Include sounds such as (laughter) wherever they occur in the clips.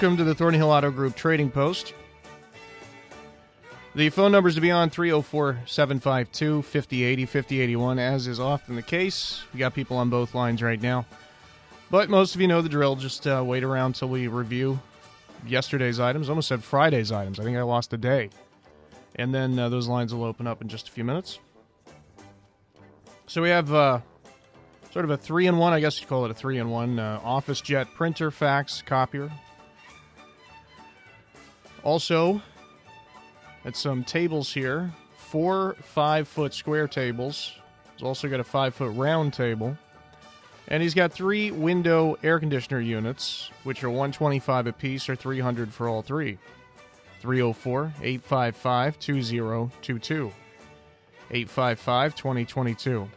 Welcome to the Thornhill Auto Group Trading Post. The phone numbers to be on 304 752 5080 5081, as is often the case. We got people on both lines right now. But most of you know the drill. Just uh, wait around till we review yesterday's items. Almost said Friday's items. I think I lost a day. And then uh, those lines will open up in just a few minutes. So we have uh, sort of a three in one. I guess you'd call it a three in one. Uh, office jet printer, fax, copier. Also, at some tables here, four five foot square tables. He's also got a five foot round table. And he's got three window air conditioner units, which are 125 apiece or 300 for all three. 304 855 2022. 855 2022.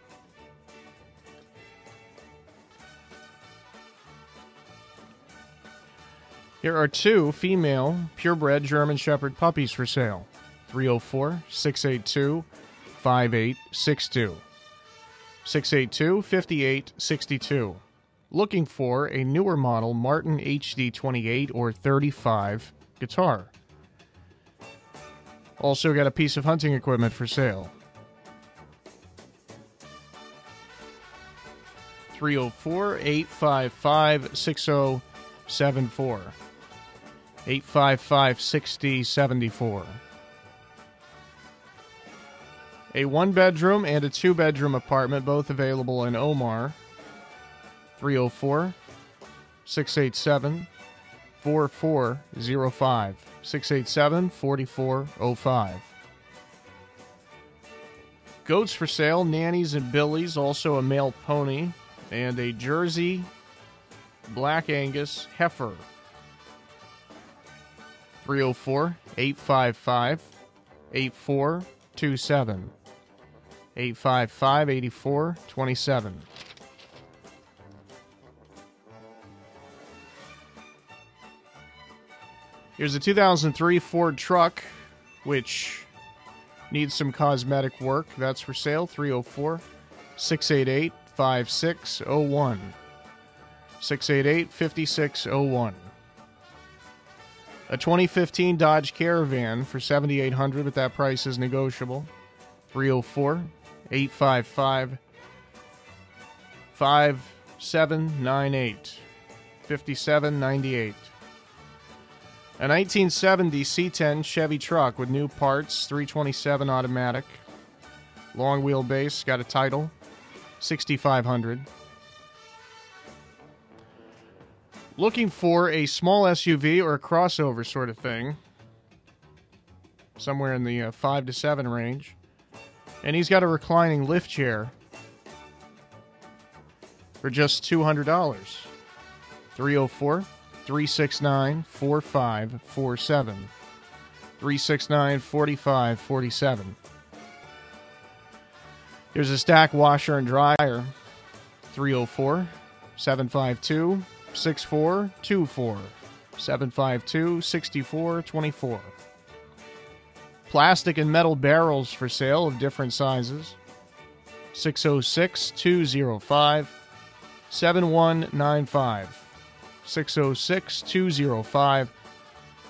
Here are two female purebred German Shepherd puppies for sale 304 682 5862. 682 5862. Looking for a newer model Martin HD 28 or 35 guitar. Also got a piece of hunting equipment for sale. 304 855 6074. 855 6074. A one bedroom and a two bedroom apartment, both available in Omar. 304 687 4405. 687 4405. Goats for sale, nannies and billies, also a male pony, and a Jersey Black Angus heifer. 304 855 8427. 855 8427. Here's a 2003 Ford truck, which needs some cosmetic work. That's for sale 304 688 5601. 688 5601. A 2015 Dodge Caravan for 7800 but that price is negotiable. 304 855 5798 5798. A 1970 C10 Chevy truck with new parts, 327 automatic, long wheelbase, got a title, 6500. Looking for a small SUV or a crossover sort of thing, somewhere in the uh, 5 to 7 range. And he's got a reclining lift chair for just $200. 304 369 4547. 369 4547. There's a stack washer and dryer. 304 752 6424. 752 6424. Plastic and metal barrels for sale of different sizes. 606 205 7195. 606 205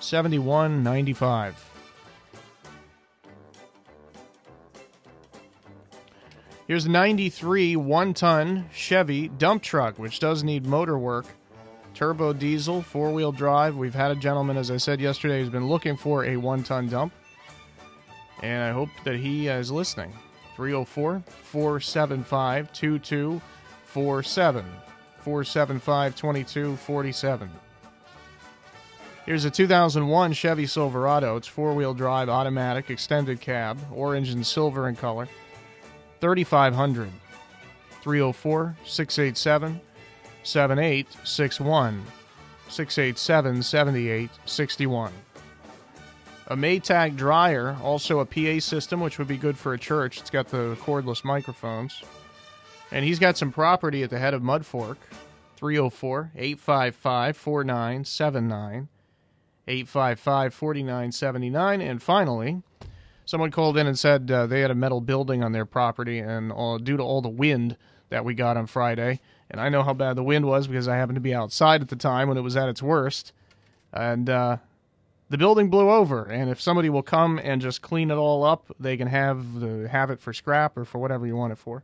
7195. Here's a 93 one ton Chevy dump truck, which does need motor work. Turbo diesel, four wheel drive. We've had a gentleman, as I said yesterday, who's been looking for a one ton dump. And I hope that he is listening. 304 475 2247. 475 2247. Here's a 2001 Chevy Silverado. It's four wheel drive, automatic, extended cab, orange and silver in color. 3500. 304 687 7861. 687 7861. A Maytag dryer, also a PA system, which would be good for a church. It's got the cordless microphones. And he's got some property at the head of Mud Fork. 304 855 4979. 855 4979. And finally, someone called in and said uh, they had a metal building on their property, and uh, due to all the wind that we got on Friday, and I know how bad the wind was because I happened to be outside at the time when it was at its worst, and uh, the building blew over. And if somebody will come and just clean it all up, they can have the have it for scrap or for whatever you want it for.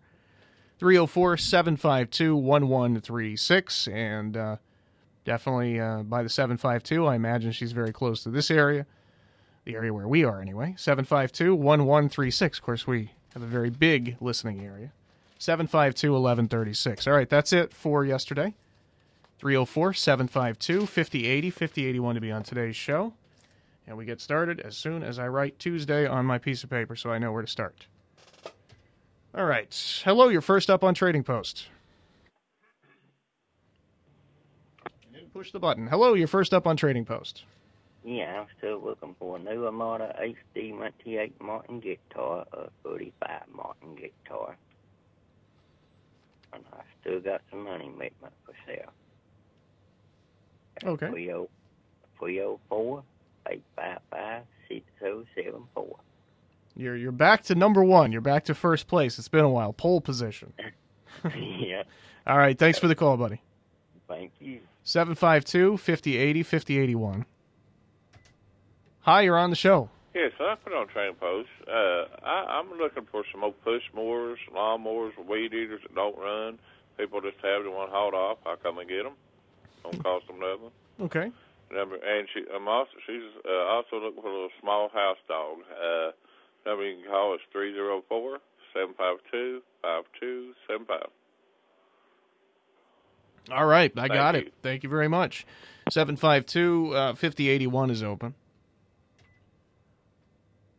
304 752 1136. And uh, definitely uh, by the 752, I imagine she's very close to this area, the area where we are anyway. 752 1136. Of course, we have a very big listening area. 752 1136. All right, that's it for yesterday. 304 752 5080 5081 to be on today's show. And we get started as soon as I write Tuesday on my piece of paper so I know where to start. All right. Hello, you're first up on Trading Post. You didn't push the button. Hello, you're first up on Trading Post. Yeah, I'm still looking for a new Armada HD 98 Martin guitar, a 35 Martin guitar. And I still got some money movement for sale. Okay. 304 855 6074. You're you're back to number one. You're back to first place. It's been a while. Pole position. (laughs) (laughs) yeah, All right. Thanks for the call, buddy. thank you. 752 5080 5081. Hi, you're on the show. Yes, I put on training post. Uh, I, I'm looking for some old push mowers, lawn mowers, weed eaters that don't run. People just have them one hauled off. I come and get them. Don't cost them nothing. Okay. Number and she, I'm also she's uh, also looking for a little small house dog. Uh, number you can call is three zero four seven five two five two seven five. All right. I Thank got you. it. Thank you very much. 752 uh, 5081 is open.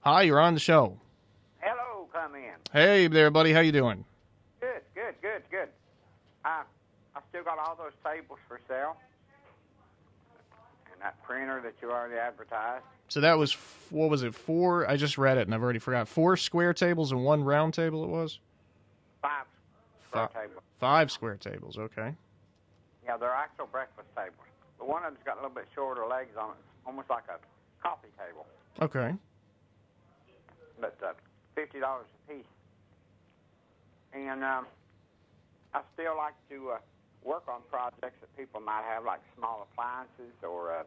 Hi, you're on the show. Hello, come in. Hey there, buddy. How you doing? Good, good, good, good. I I still got all those tables for sale, and that printer that you already advertised. So that was f- what was it? Four. I just read it and I've already forgot. Four square tables and one round table. It was Five Fi- square tables. five square tables. Okay. Yeah, they're actual breakfast tables. But one of them's got a little bit shorter legs on it, almost like a coffee table. Okay. But uh, fifty dollars a piece. And um, I still like to uh, work on projects that people might have, like small appliances or uh,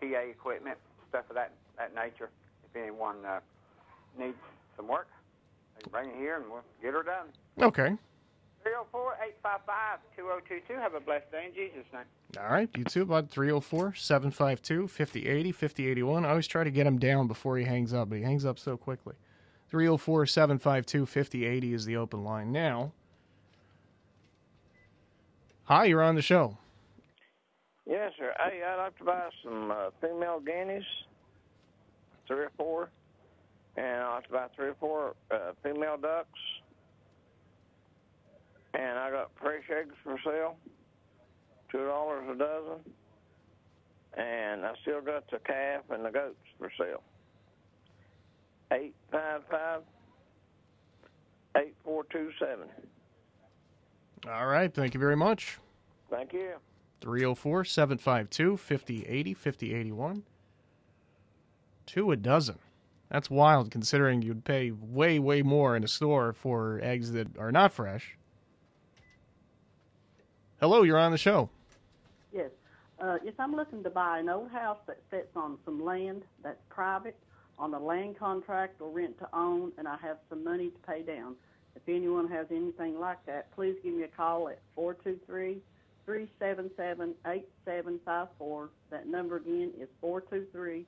PA equipment, stuff of that that nature. If anyone uh, needs some work, they can bring it here and we'll get her done. Okay. 304-855-2022. Have a blessed day in Jesus' name. All right. You too, bud. 304 752 5080 5081. I always try to get him down before he hangs up, but he hangs up so quickly. 304 752 5080 is the open line now. Hi, you're on the show. Yes, sir. Hey, I'd like to buy some uh, female guineas, three or four, and I'd like to buy three or four uh, female ducks. And I got fresh eggs for sale, two dollars a dozen. And I still got the calf and the goats for sale. Eight five five eight four two seven. All right. Thank you very much. Thank you. 304 752 5080 5081. Two a dozen. That's wild considering you'd pay way, way more in a store for eggs that are not fresh. Hello, you're on the show. Yes. Uh, yes, I'm looking to buy an old house that sits on some land that's private on a land contract or rent to own, and I have some money to pay down. If anyone has anything like that, please give me a call at four two three three seven seven eight seven five four. That number again is four two three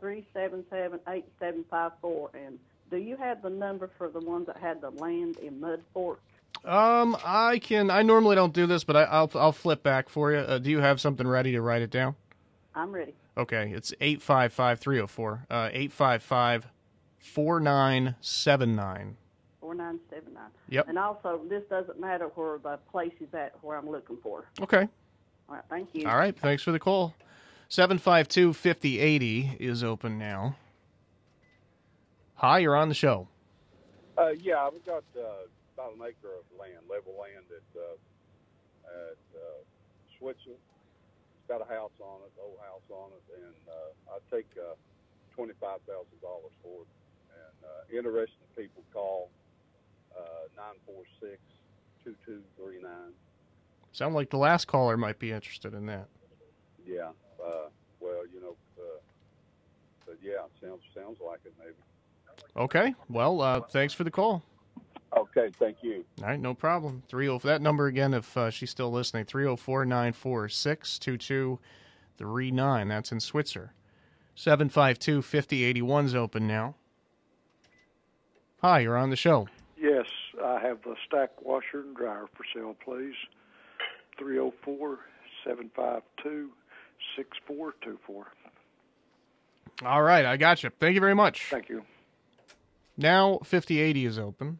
three seven seven eight seven five four. And do you have the number for the ones that had the land in Mud Fork? Um, I can. I normally don't do this, but I, I'll I'll flip back for you. Uh, do you have something ready to write it down? I'm ready. Okay, it's eight five five three zero four. Uh, eight five five four nine seven nine. four nine seven nine. Yep. And also, this doesn't matter where the place is at where I'm looking for. Okay. All right. Thank you. All right. Thanks for the call. 752 5080 is open now. Hi, you're on the show. Uh, yeah, I've got uh, about an acre of land, level land at uh, at uh, Switzer. It's got a house on it, old house on it, and uh, I take uh, twenty five thousand dollars for it. And uh, interested people call uh, nine four six two two three nine. Sound like the last caller might be interested in that. Yeah. Uh, well, you know, uh, but yeah, sounds sounds like it maybe. Okay. Well, uh, thanks for the call. Okay, thank you. All right, no problem. Three oh that number again if uh, she's still listening. 304-946-2239. That's in Switzer. 752-5081 is open now. Hi, you're on the show. Yes, I have a stack washer and dryer for sale, please. 304 752 6424. All right, I got you. Thank you very much. Thank you. Now 5080 is open.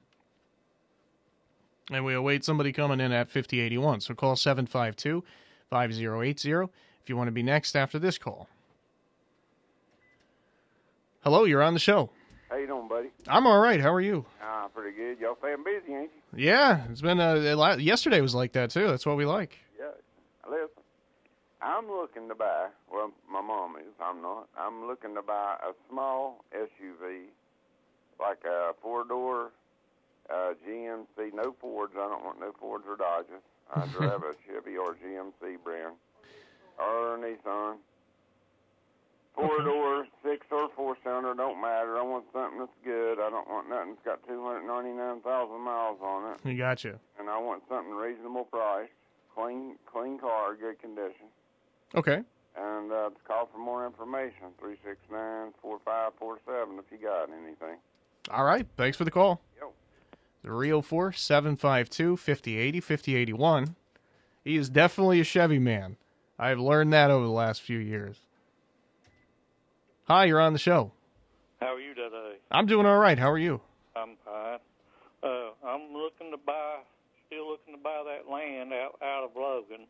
And we await somebody coming in at 5081. So call 752 5080 if you want to be next after this call. Hello, you're on the show. How you doing, buddy? I'm all right. How are you? Ah, pretty good. Y'all staying busy, ain't you? Yeah, it's been a, a lot- yesterday was like that too. That's what we like. Yeah. Listen, I'm looking to buy. Well, my mom is. I'm not. I'm looking to buy a small SUV, like a four door uh, GMC. No Fords. I don't want no Fords or Dodges. I drive a Chevy or GMC brand or Nissan. Four door, six or four cylinder, don't matter. I want something that's good. I don't want nothing that's got 299,000 miles on it. You got you. And I want something reasonable price, clean, clean car, good condition. Okay. And uh, to call for more information, three six nine four five four seven. if you got anything. All right. Thanks for the call. Yo. 304 752 5080 5081. He is definitely a Chevy man. I've learned that over the last few years. Hi, you're on the show. How are you today? I'm doing all right. How are you? I'm fine. Uh, I'm looking to buy, still looking to buy that land out out of Logan.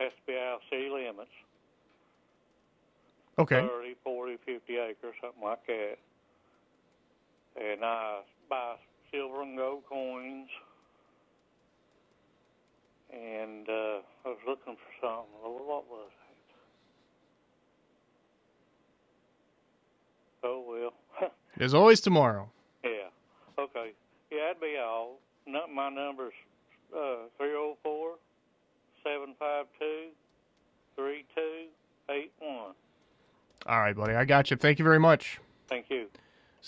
Has to be out of city limits. Okay. Thirty, forty, fifty acres, something like that. And I buy silver and gold coins. And uh, I was looking for something. What was it? Oh well. (laughs) There's always tomorrow. Yeah. Okay. Yeah, that'd be all. No, my number's uh, 304 752 3281. All right, buddy. I got you. Thank you very much.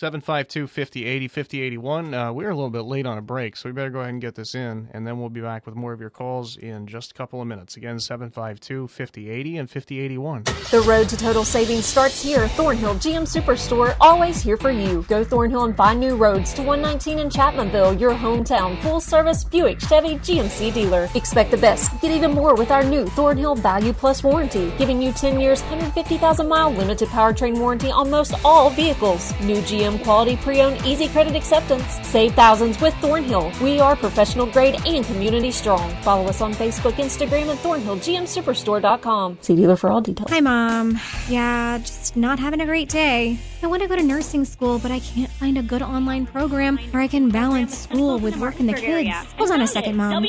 Thank you. 752 5080 5081. Uh, we're a little bit late on a break, so we better go ahead and get this in, and then we'll be back with more of your calls in just a couple of minutes. Again, 752 5080 and 5081. The road to total savings starts here. Thornhill GM Superstore, always here for you. Go Thornhill and find new roads to 119 in Chapmanville, your hometown full service Buick Chevy GMC dealer. Expect the best. Get even more with our new Thornhill Value Plus warranty, giving you 10 years, 150,000 mile limited powertrain warranty on most all vehicles. New GM quality pre-owned easy credit acceptance. Save thousands with Thornhill. We are professional grade and community strong. Follow us on Facebook, Instagram, and ThornhillGMSuperstore.com. See dealer for all details. Hi, Mom. Yeah, just not having a great day. I want to go to nursing school, but I can't find a good online program where I can balance school with work and the kids. Hold on a second, Mom.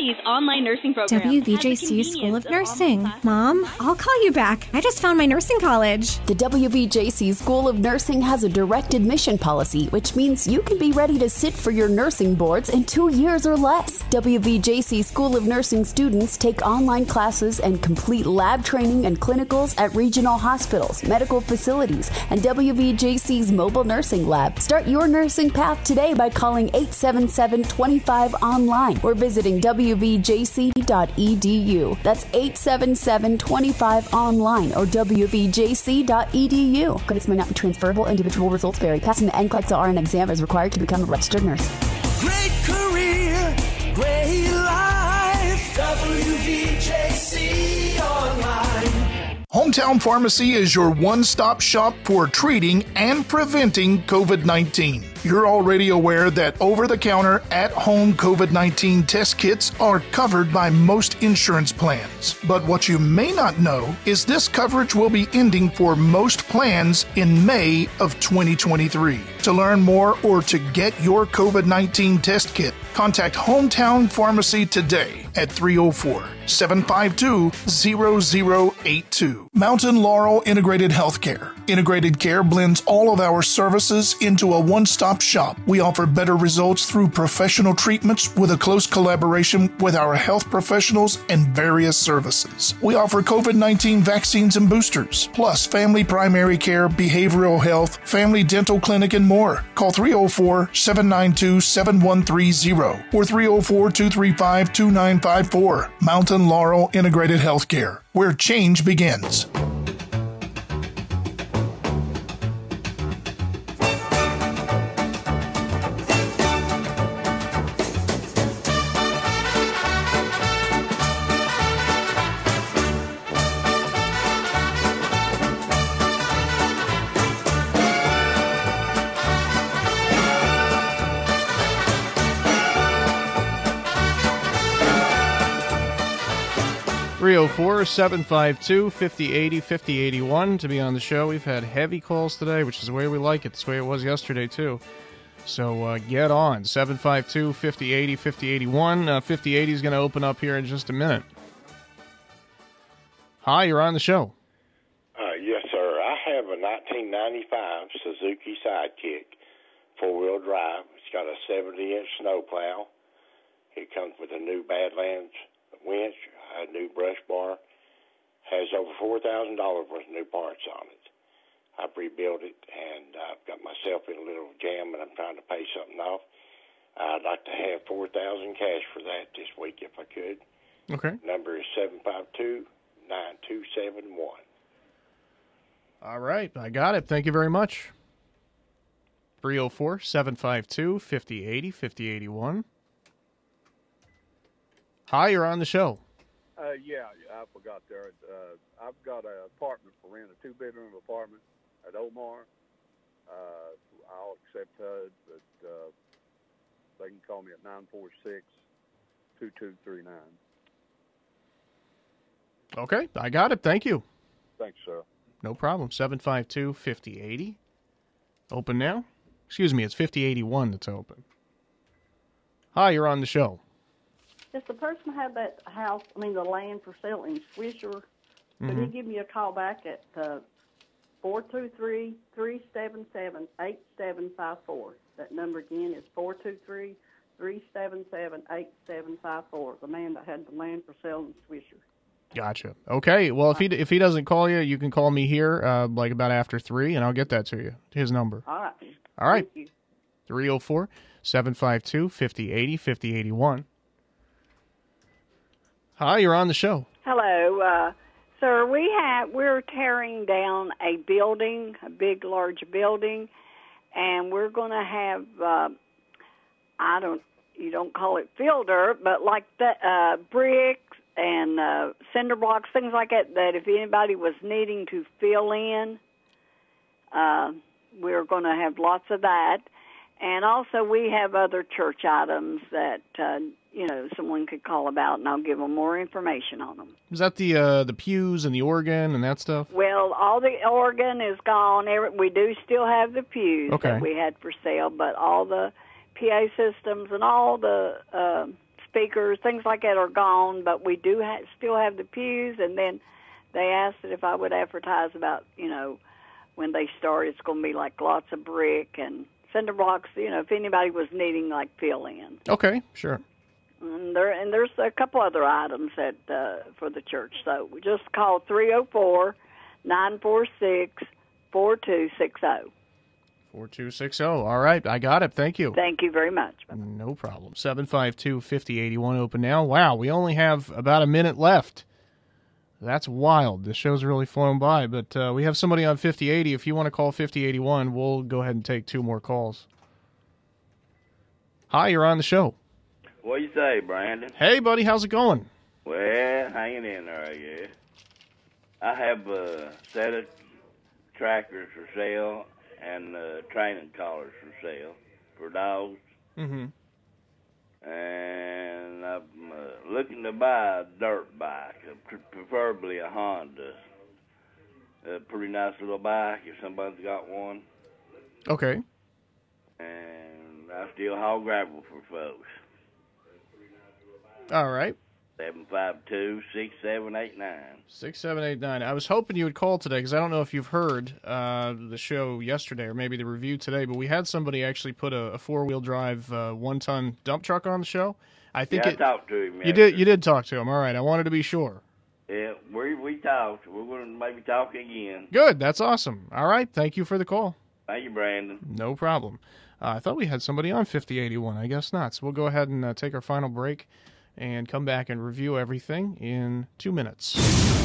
WVJC's online nursing program. WVJC School of Nursing. Mom, I'll call you back. I just found my nursing college. The WVJC School of Nursing has a direct admission policy, which means you can be ready to sit for your nursing boards in two years or less. WVJC School of Nursing students take online classes and complete lab training and clinicals at regional hospitals, medical facilities, and WVJC's mobile nursing lab. Start your nursing path today by calling 877 25 online or visiting WVJC.edu. That's 877 25 online or WVJC.edu. Credits may not be transferable, individual results vary. Passing the NCLEX RN exam is required to become a registered nurse. Great career, great life. WVJC. Hometown Pharmacy is your one stop shop for treating and preventing COVID 19. You're already aware that over the counter, at home COVID 19 test kits are covered by most insurance plans. But what you may not know is this coverage will be ending for most plans in May of 2023. To learn more or to get your COVID 19 test kit, contact Hometown Pharmacy today at 304 752 0082. Mountain Laurel Integrated Healthcare. Integrated Care blends all of our services into a one stop shop. We offer better results through professional treatments with a close collaboration with our health professionals and various services. We offer COVID 19 vaccines and boosters, plus family primary care, behavioral health, family dental clinic, and more. Call 304 792 7130 or 304 235 2954. Mountain Laurel Integrated Healthcare, where change begins. 752 5080 5081 to be on the show. We've had heavy calls today, which is the way we like it. This way it was yesterday, too. So uh, get on 752 5080 5081. 5080 uh, is going to open up here in just a minute. Hi, you're on the show. Uh, yes, sir. I have a 1995 Suzuki Sidekick four wheel drive. It's got a 70 inch snow plow. It comes with a new Badlands winch, a new brush bar. Has over four thousand dollars worth of new parts on it. I've rebuilt it and I've got myself in a little jam and I'm trying to pay something off. I'd like to have four thousand cash for that this week if I could. Okay. Number is seven five two nine two seven one. All right, I got it. Thank you very much. 304 752 5080 5081. Hi, you're on the show. Uh, yeah, I forgot there. Uh, I've got an apartment for rent, a two-bedroom apartment at Omar. Uh, I'll accept HUD, but uh, they can call me at nine four six two two three nine. Okay, I got it. Thank you. Thanks, sir. No problem. 752 5080. Open now. Excuse me, it's 5081 that's open. Hi, you're on the show. Does the person have that house, I mean, the land for sale in Swisher? Could he Mhm. give me a call back at uh, 423 377 8754? That number again is 423 377 8754. The man that had the land for sale in Swisher. Gotcha. Okay. Well, if he if he doesn't call you, you can call me here, uh, like about after three, and I'll get that to you. His number. All right. All right. Thank you. 304 752 5080 5081. Hi, you're on the show. Hello, uh, sir. We have we're tearing down a building, a big, large building, and we're going to have. Uh, I don't. You don't call it fill dirt, but like the uh, bricks and uh, cinder blocks, things like that. That if anybody was needing to fill in, uh, we're going to have lots of that. And also, we have other church items that uh, you know someone could call about, and I'll give them more information on them. Is that the uh, the pews and the organ and that stuff? Well, all the organ is gone. We do still have the pews Okay. that we had for sale, but all the PA systems and all the uh, speakers, things like that, are gone. But we do ha- still have the pews. And then they asked that if I would advertise about, you know, when they start, it's going to be like lots of brick and cinder blocks. You know, if anybody was needing like fill in. Okay, sure. And there and there's a couple other items that uh, for the church. So we just call three zero four nine four six four two six zero. 4260. 4260. All right, I got it. Thank you. Thank you very much. No problem. 752 5081 open now. Wow, we only have about a minute left. That's wild. The show's really flown by, but uh, we have somebody on 5080. If you want to call 5081, we'll go ahead and take two more calls. Hi, you're on the show. What you say, Brandon? Hey, buddy, how's it going? Well, hanging in there, I guess. I have a set of trackers for sale and uh, training collars for sale for dogs. Mm-hmm. And I'm uh, looking to buy a dirt bike, uh, pre- preferably a Honda. A pretty nice little bike if somebody's got one. Okay. And I still haul gravel for folks. All right. Seven five two six seven eight nine. Six, seven, eight, nine. 6789. I was hoping you would call today because I don't know if you've heard uh, the show yesterday or maybe the review today, but we had somebody actually put a, a four wheel drive uh, one ton dump truck on the show. I think yeah, it, I talked to him. you did. You did talk to him. All right. I wanted to be sure. Yeah, we we talked. We're going to maybe talk again. Good. That's awesome. All right. Thank you for the call. Thank you, Brandon. No problem. Uh, I thought we had somebody on 5081. I guess not. So we'll go ahead and uh, take our final break and come back and review everything in two minutes.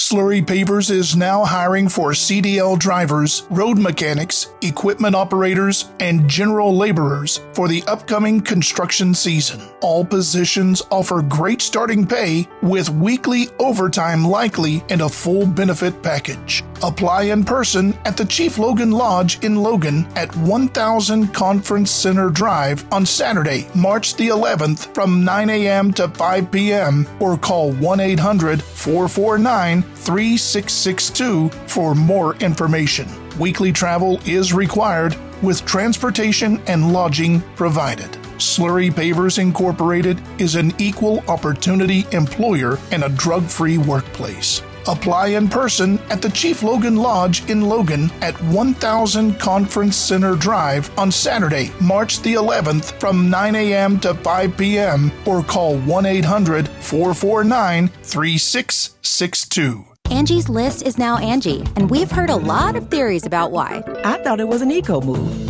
Slurry Pavers is now hiring for CDL drivers, road mechanics, equipment operators, and general laborers for the upcoming construction season. All positions offer great starting pay with weekly overtime likely and a full benefit package. Apply in person at the Chief Logan Lodge in Logan at 1000 Conference Center Drive on Saturday, March the 11th from 9 a.m. to 5 p.m. or call 1 800 449 3662 for more information. Weekly travel is required with transportation and lodging provided. Slurry Pavers Incorporated is an equal opportunity employer and a drug free workplace. Apply in person at the Chief Logan Lodge in Logan at 1000 Conference Center Drive on Saturday, March the 11th from 9 a.m. to 5 p.m. or call 1 800 449 3662. Angie's list is now Angi, and we've heard a lot of theories about why. I thought it was an eco move.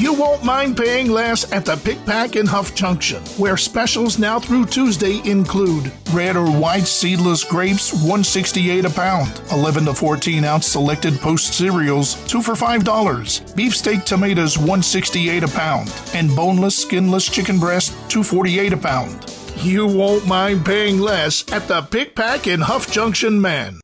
You won't mind paying less at the Pic Pac in Huff Junction, where specials now through Tuesday include red or white seedless grapes, 168 a pound, 11 to 14 ounce selected post cereals, 2 for $5, beefsteak tomatoes, 168 a pound, and boneless, skinless chicken breast, 248 a pound. You won't mind paying less at the Pic Pac in Huff Junction, man.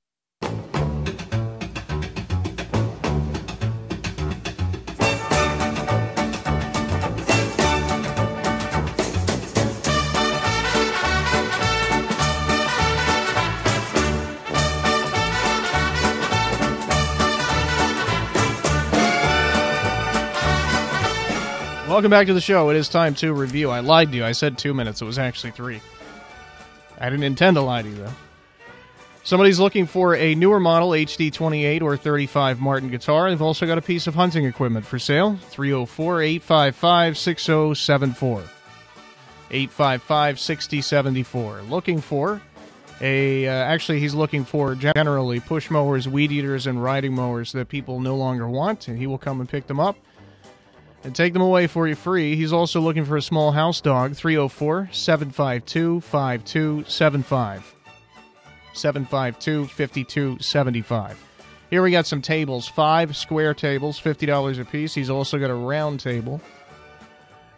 Welcome back to the show. It is time to review. I lied to you. I said two minutes. It was actually three. I didn't intend to lie to you, though. Somebody's looking for a newer model HD 28 or 35 Martin guitar. They've also got a piece of hunting equipment for sale. 304 855 6074. 855 6074. Looking for a. Uh, actually, he's looking for generally push mowers, weed eaters, and riding mowers that people no longer want, and he will come and pick them up and take them away for you free. He's also looking for a small house dog, 304 752 5275. 752 5275. Here we got some tables, five square tables, $50 a piece. He's also got a round table.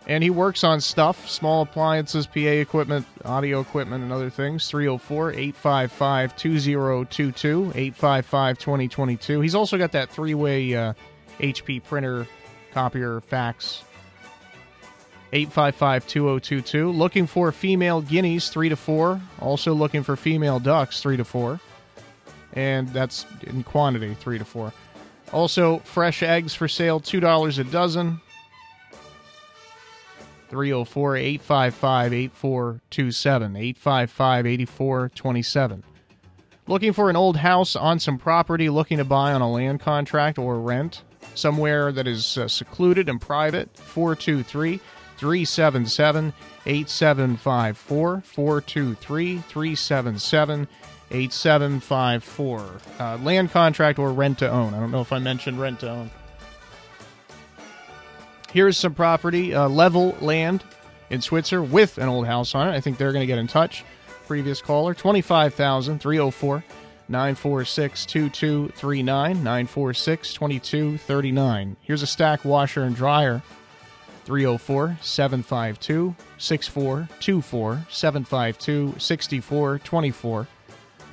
And he works on stuff, small appliances, PA equipment, audio equipment, and other things. 304 855 2022, 855 2022. He's also got that three way uh, HP printer copier, fax. 855-2022. Looking for female guineas 3 to 4. Also looking for female ducks 3 to 4. and that's in quantity, three to four. Also, fresh eggs for sale, $2 a dozen. 304 855 8427. 855 8427. Looking for an old house on some property, looking to buy on a land contract or rent? Somewhere that is uh, secluded and private? 423 377 8754. 423 377 8754. Uh, land contract or rent to own. I don't know if I mentioned rent to own. Here's some property, uh, level land in Switzer with an old house on it. I think they're going to get in touch. Previous caller, 25,000 304 946 2239 946 2239. Here's a stack washer and dryer 304 752 6424 752 6424.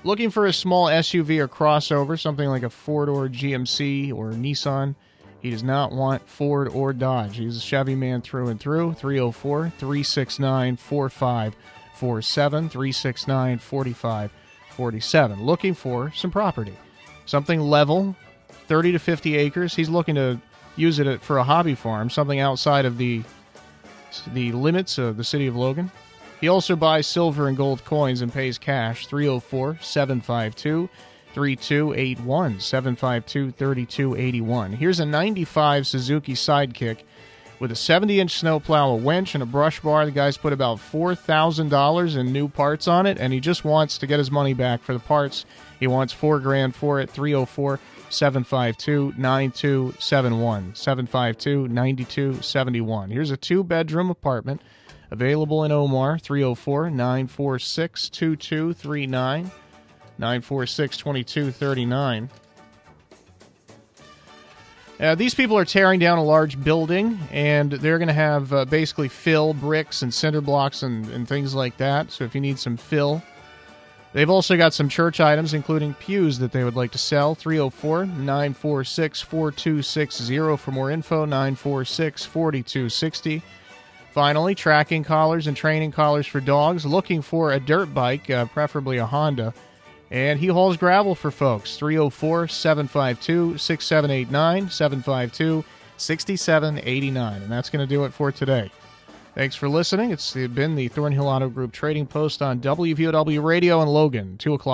Looking for a small SUV or crossover, something like a four door GMC or Nissan. He does not want Ford or Dodge. He's a Chevy man through and through. 304 369 4547. 369 4547. Looking for some property. Something level, 30 to 50 acres. He's looking to use it for a hobby farm, something outside of the, the limits of the city of Logan. He also buys silver and gold coins and pays cash 304 752 3281 752 3281. Here's a 95 Suzuki Sidekick with a 70 inch snowplow, a winch, and a brush bar. The guy's put about $4,000 in new parts on it, and he just wants to get his money back for the parts. He wants four grand for it 304 752 9271. 752 9271. Here's a two bedroom apartment available in Omar 304 946 2239. 946 2239. Uh, these people are tearing down a large building, and they're going to have uh, basically fill, bricks, and cinder blocks, and, and things like that. So if you need some fill, they've also got some church items, including pews that they would like to sell. 304 946 4260 for more info. 946 4260. Finally, tracking collars and training collars for dogs. Looking for a dirt bike, uh, preferably a Honda. And he hauls gravel for folks. 304 752 6789, 752 6789. And that's going to do it for today. Thanks for listening. It's been the Thornhill Auto Group Trading Post on WVOW Radio in Logan, 2 o'clock.